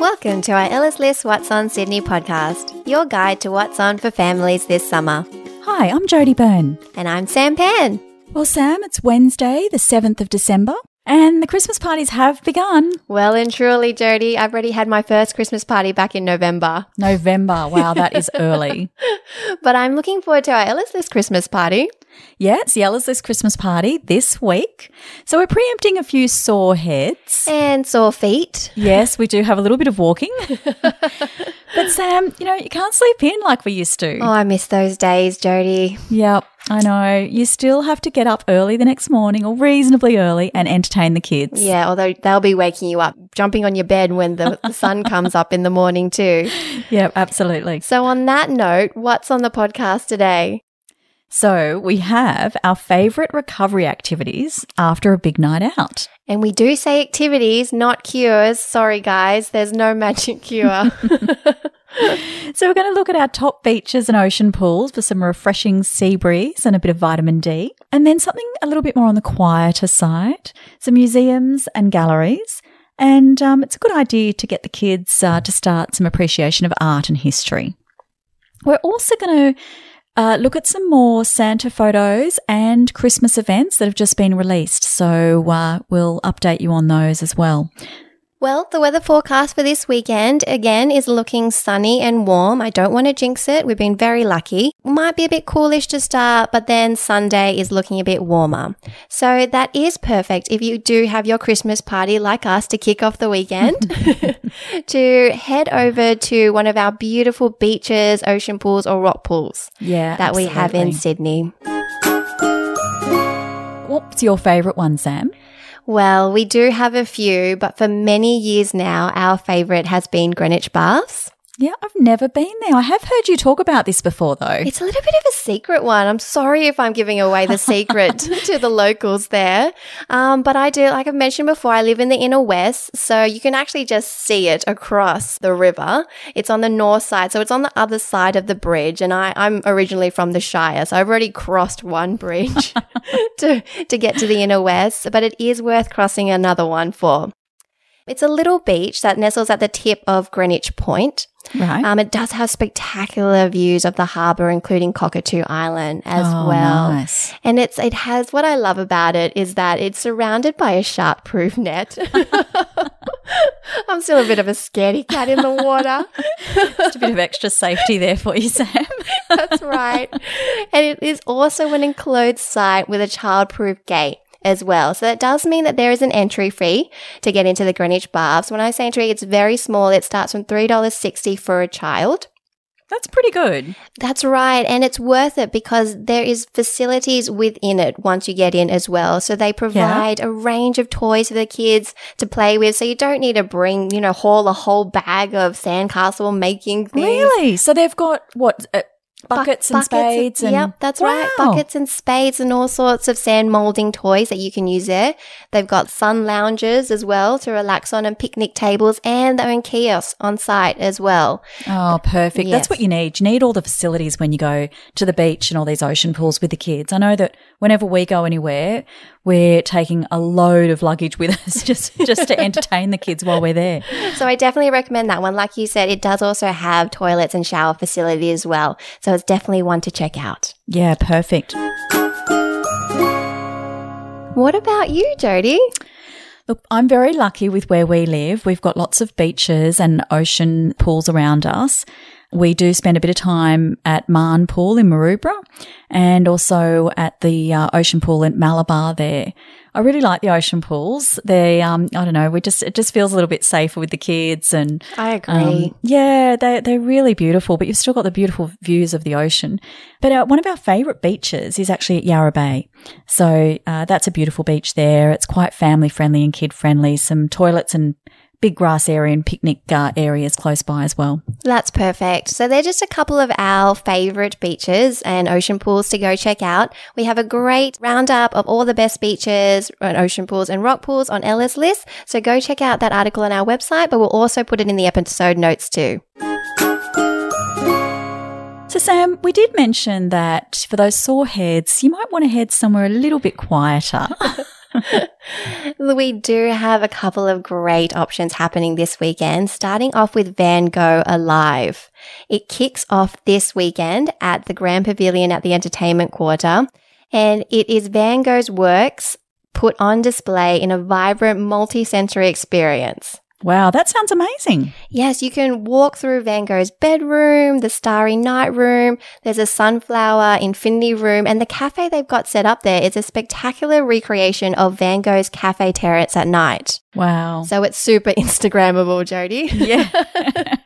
Welcome to our Ella's List What's On Sydney podcast, your guide to what's on for families this summer. Hi, I'm Jodie Byrne. And I'm Sam Pan. Well, Sam, it's Wednesday, the 7th of December, and the Christmas parties have begun. Well and truly, Jodie, I've already had my first Christmas party back in November. November. Wow, that is early. But I'm looking forward to our Ella's List Christmas party. Yeah, it's the Ella's List Christmas party this week. So we're preempting a few sore heads. And sore feet. Yes, we do have a little bit of walking. but Sam, you know, you can't sleep in like we used to. Oh, I miss those days, Jodie. Yep, I know. You still have to get up early the next morning or reasonably early and entertain the kids. Yeah, although they'll be waking you up, jumping on your bed when the sun comes up in the morning too. Yeah, absolutely. So on that note, what's on the podcast today? So we have our favourite recovery activities after a big night out. And we do say activities, not cures. Sorry, guys, there's no magic cure. So we're going to look at our top beaches and ocean pools for some refreshing sea breeze and a bit of vitamin D. And then something a little bit more on the quieter side, some museums and galleries. And um, it's a good idea to get the kids uh, to start some appreciation of art and history. We're also going to uh, look at some more Santa photos and Christmas events that have just been released. So uh, we'll update you on those as well. Well, the weather forecast for this weekend again is looking sunny and warm. I don't want to jinx it. We've been very lucky. Might be a bit coolish to start, but then Sunday is looking a bit warmer. So that is perfect if you do have your Christmas party like us to kick off the weekend to head over to one of our beautiful beaches, ocean pools or rock pools Yeah, that we have in. Sydney. What's your favourite one, Sam? Well, we do have a few, but for many years now, our favourite has been Greenwich Baths. Yeah, I've never been there. I have heard you talk about this before, though. It's a little bit of a secret one. I'm sorry if I'm giving away the secret to the locals there. Um, but I do, like I've mentioned before, I live in the inner west. So you can actually just see it across the river. It's on the north side. So it's on the other side of the bridge. And I, I'm originally from the Shire. So I've already crossed one bridge to, to get to the inner west. But it is worth crossing another one for. It's a little beach that nestles at the tip of Greenwich Point. right. Um, it does have spectacular views of the harbour, including Cockatoo Island as Oh, well. nice. And it's it has what I love about it is that it's surrounded by a shark-proof net. I'm still a bit of a scaredy cat in the water. Just a bit of extra safety there for you, Sam. That's right. And it is also an enclosed site with a child-proof gate as well. So that does mean that there is an entry fee to get into the Greenwich Baths. When I say entry, it's very small. It starts from $3.60 for a child. That's pretty good. That's right. And it's worth it because there is facilities within it once you get in as well. So they provide a range of toys for the kids to play with. So you don't need to bring, you know, haul a whole bag of sandcastle making things. Really? So they've got what? Buckets and Buckets spades and yep, that's right. Buckets and spades and all sorts of sand molding toys that you can use there. They've got sun lounges as well to relax on and picnic tables and their own kiosks on site as well. Oh, perfect. Yes. That's what you need. You need all the facilities when you go to the beach and all these ocean pools with the kids. I know that whenever we go anywhere, we're taking a load of luggage with us just just to entertain the kids while we're there. So I definitely recommend that one. Like you said, it does also have toilets and shower facility as well. So it's definitely one to check out. Yeah, perfect. What about you, Jodie? Look, I'm very lucky with where we live. We've got lots of beaches and ocean pools around us. We do spend a bit of time at Mahon Pool in Maroubra and also at the uh, ocean pool in Malabar there. I really like the ocean pools. They, um, I don't know, we just, it just feels a little bit safer with the kids and I agree. um, yeah, they, they're really beautiful, but you've still got the beautiful views of the ocean. But uh, one of our favourite beaches is actually at Yarra Bay. So uh, that's a beautiful beach there. It's quite family friendly and kid friendly. Some toilets and big grass area and picnic uh, areas close by as well. That's perfect. So they're just a couple of our favorite beaches and ocean pools to go check out. We have a great roundup of all the best beaches and ocean pools and rock pools on Ella's List. So go check out that article on our website, but we'll also put it in the episode notes too. So, Sam, we did mention that for those sore heads, you might want to head somewhere a little bit quieter. we do have a couple of great options happening this weekend, starting off with Van Gogh Alive. It kicks off this weekend at the Grand Pavilion at the Entertainment Quarter, and it is Van Gogh's works put on display in a vibrant multi-sensory experience. Wow, that sounds amazing. Yes, you can walk through Van Gogh's bedroom, the Starry Night room. There's a sunflower infinity room, and the cafe they've got set up there is a spectacular recreation of Van Gogh's cafe terrace at night. Wow. So it's super Instagrammable, Jodie. Yeah.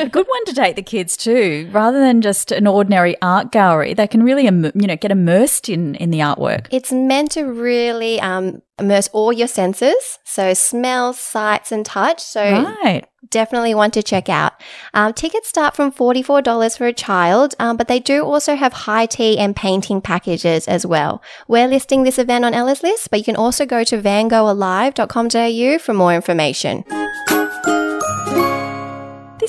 a good one to take the kids too. Rather than just an ordinary art gallery, they can really, you know, get immersed in in the artwork. It's meant to really um, immerse all your senses, so smells, sights, and touch. So Right. definitely want to check out. Um, tickets start from $44 for a child, um, but they do also have high tea and painting packages as well. We're listing this event on Ella's list, but you can also go to vangoghalive.com.au for more information.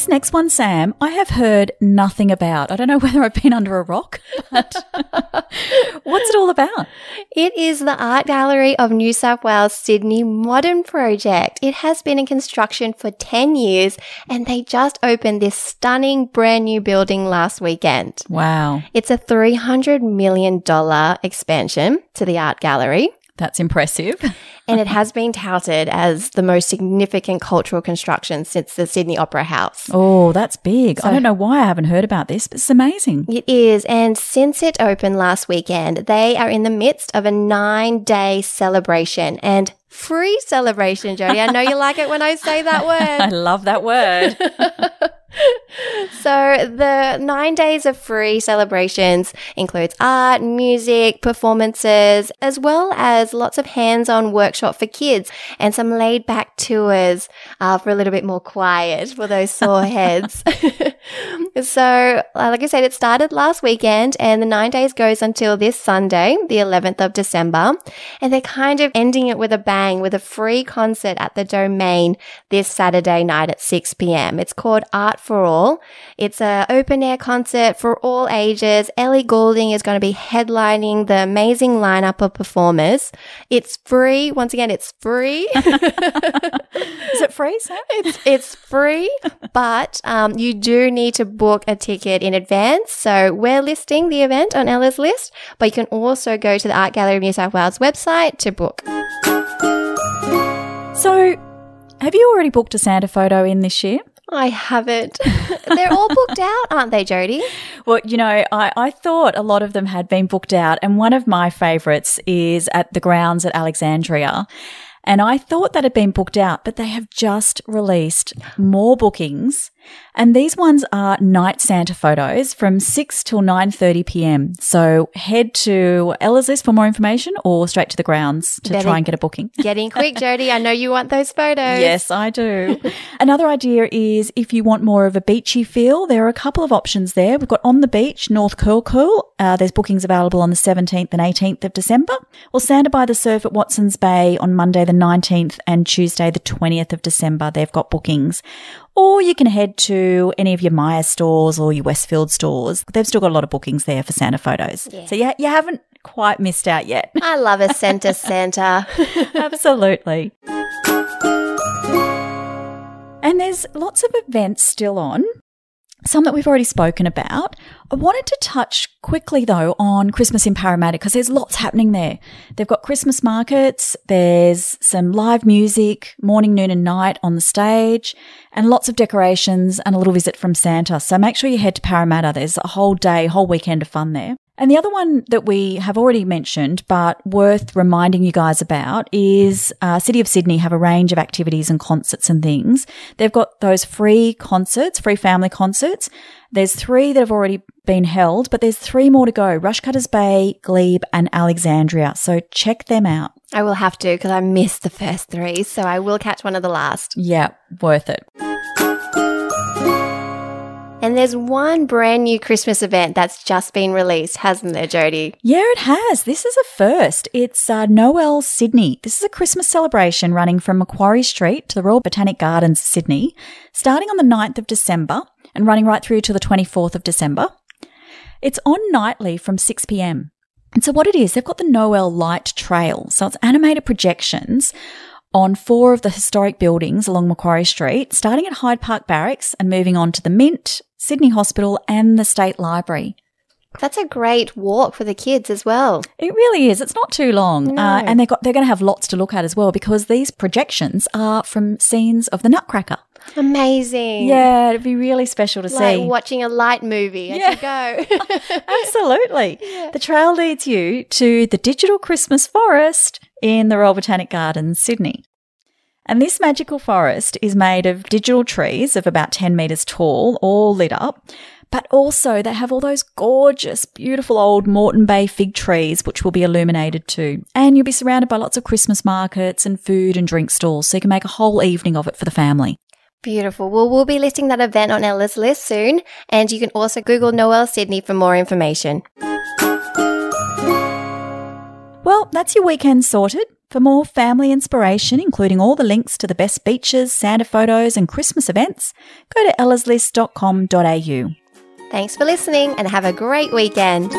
This next one, Sam, I have heard nothing about. I don't know whether I've been under a rock, but what's it all about? It is the Art Gallery of New South Wales Sydney Modern Project. It has been in construction for 10 years and they just opened this stunning brand new building last weekend. Wow, It's a $300 million expansion to the art gallery. That's impressive. and it has been touted as the most significant cultural construction since the Sydney Opera House. Oh, that's big. I don't know why I haven't heard about this, but it's amazing. It is, and since it opened last weekend, they are in the midst of a nine day celebration and free celebration, Jodie. I know you like it when I say that word. I love that word. So the nine days of free celebrations includes art, music, performances, as well as lots of hands-on workshop for kids and some laid-back tours uh, for a little bit more quiet for those sore heads. so, uh, like I said, it started last weekend and the nine days goes until this Sunday, the 11th of December. And they're kind of ending it with a bang with a free concert at the Domain this Saturday night at 6 p.m. It's called Art for All. It's an open air concert for all ages. Ellie Goulding is going to be headlining the amazing lineup of performers. It's free. Once again, it's free. Is it free, Sam? it's it's free, but um, you do need to book a ticket in advance. So we're listing the event on Ella's list, but you can also go to the Art Gallery of New South Wales website to book. So, have you already booked a Santa photo in this year? I haven't. They're all booked out, aren't they, Jodie? Well, you know, I, I thought a lot of them had been booked out, and one of my favourites is at the grounds at Alexandria. And I thought that had been booked out, but they have just released more bookings. And these ones are night Santa photos from 6 till 9.30 p.m. So head to Ella's List for more information or straight to the grounds to Better- try and get a booking. Getting quick, Jodie. I know you want those photos. Yes, I do. Another idea is if you want more of a beachy feel, there are a couple of options there. We've got On the Beach, North Curl Curl. Uh, there's bookings available on the 17th and 18th of December. Or Santa by the Surf at Watson's Bay on Monday the 19th and Tuesday the 20th of December. They've got bookings. Or you can head to any of your Myer stores or your Westfield stores. They've still got a lot of bookings there for Santa photos. So yeah, you haven't quite missed out yet. I love a Santa Santa. Absolutely. And there's lots of events still on, some that we've already spoken about. I wanted to touch quickly though on Christmas in Parramatta because there's lots happening there. They've got Christmas markets, there's some live music, morning, noon, and night on the stage, and lots of decorations and a little visit from Santa. So make sure you head to Parramatta. There's a whole day, whole weekend of fun there. And the other one that we have already mentioned, but worth reminding you guys about, is uh, City of Sydney have a range of activities and concerts and things. They've got those free concerts, free family concerts. There's three that have already been held, but there's three more to go: Rushcutters Bay, Glebe, and Alexandria. So check them out. I will have to because I missed the first three, so I will catch one of the last. Yeah, worth it. And there's one brand new Christmas event that's just been released, hasn't there, Jodie? Yeah, it has. This is a first. It's uh, Noel Sydney. This is a Christmas celebration running from Macquarie Street to the Royal Botanic Gardens, Sydney, starting on the 9th of December and running right through to the 24th of December. It's on nightly from 6 p.m. And so, what it is, they've got the Noel Light Trail. So, it's animated projections on four of the historic buildings along Macquarie Street, starting at Hyde Park Barracks and moving on to the Mint, Sydney Hospital, and the State Library. That's a great walk for the kids as well. It really is. It's not too long, No. uh, and they got they're going to have lots to look at as well because these projections are from scenes of the Nutcracker. Amazing. Yeah, it'd be really special to Like see. watching a light movie Yeah. you go. Absolutely. The trail leads you to the Digital Christmas Forest in the Royal Botanic Gardens, Sydney. And this magical forest is made of digital trees of about 10 metres tall, all lit up. But also, they have all those gorgeous, beautiful old Moreton Bay fig trees, which will be illuminated too. And you'll be surrounded by lots of Christmas markets and food and drink stalls, so you can make a whole evening of it for the family. Beautiful. Well, we'll be listing that event on Ella's list soon. And you can also Google Noel Sydney for more information. Well, that's your weekend sorted. For more family inspiration, including all the links to the best beaches, Santa photos, and Christmas events, go to ellaslist.com.au. Thanks for listening and have a great weekend.